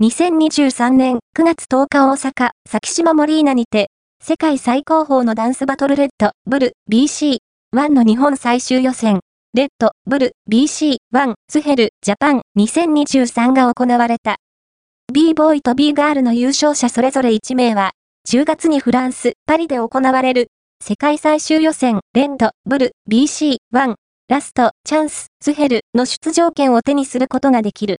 2023年9月10日大阪、先島モリーナにて、世界最高峰のダンスバトルレッド、ブル、BC、1の日本最終予選、レッド、ブル、BC、1、スヘル、ジャパン2023が行われた。b ボーイと b ガールの優勝者それぞれ1名は、10月にフランス、パリで行われる、世界最終予選、レッド、ブル、BC、1、ラスト、チャンス、スヘルの出場権を手にすることができる。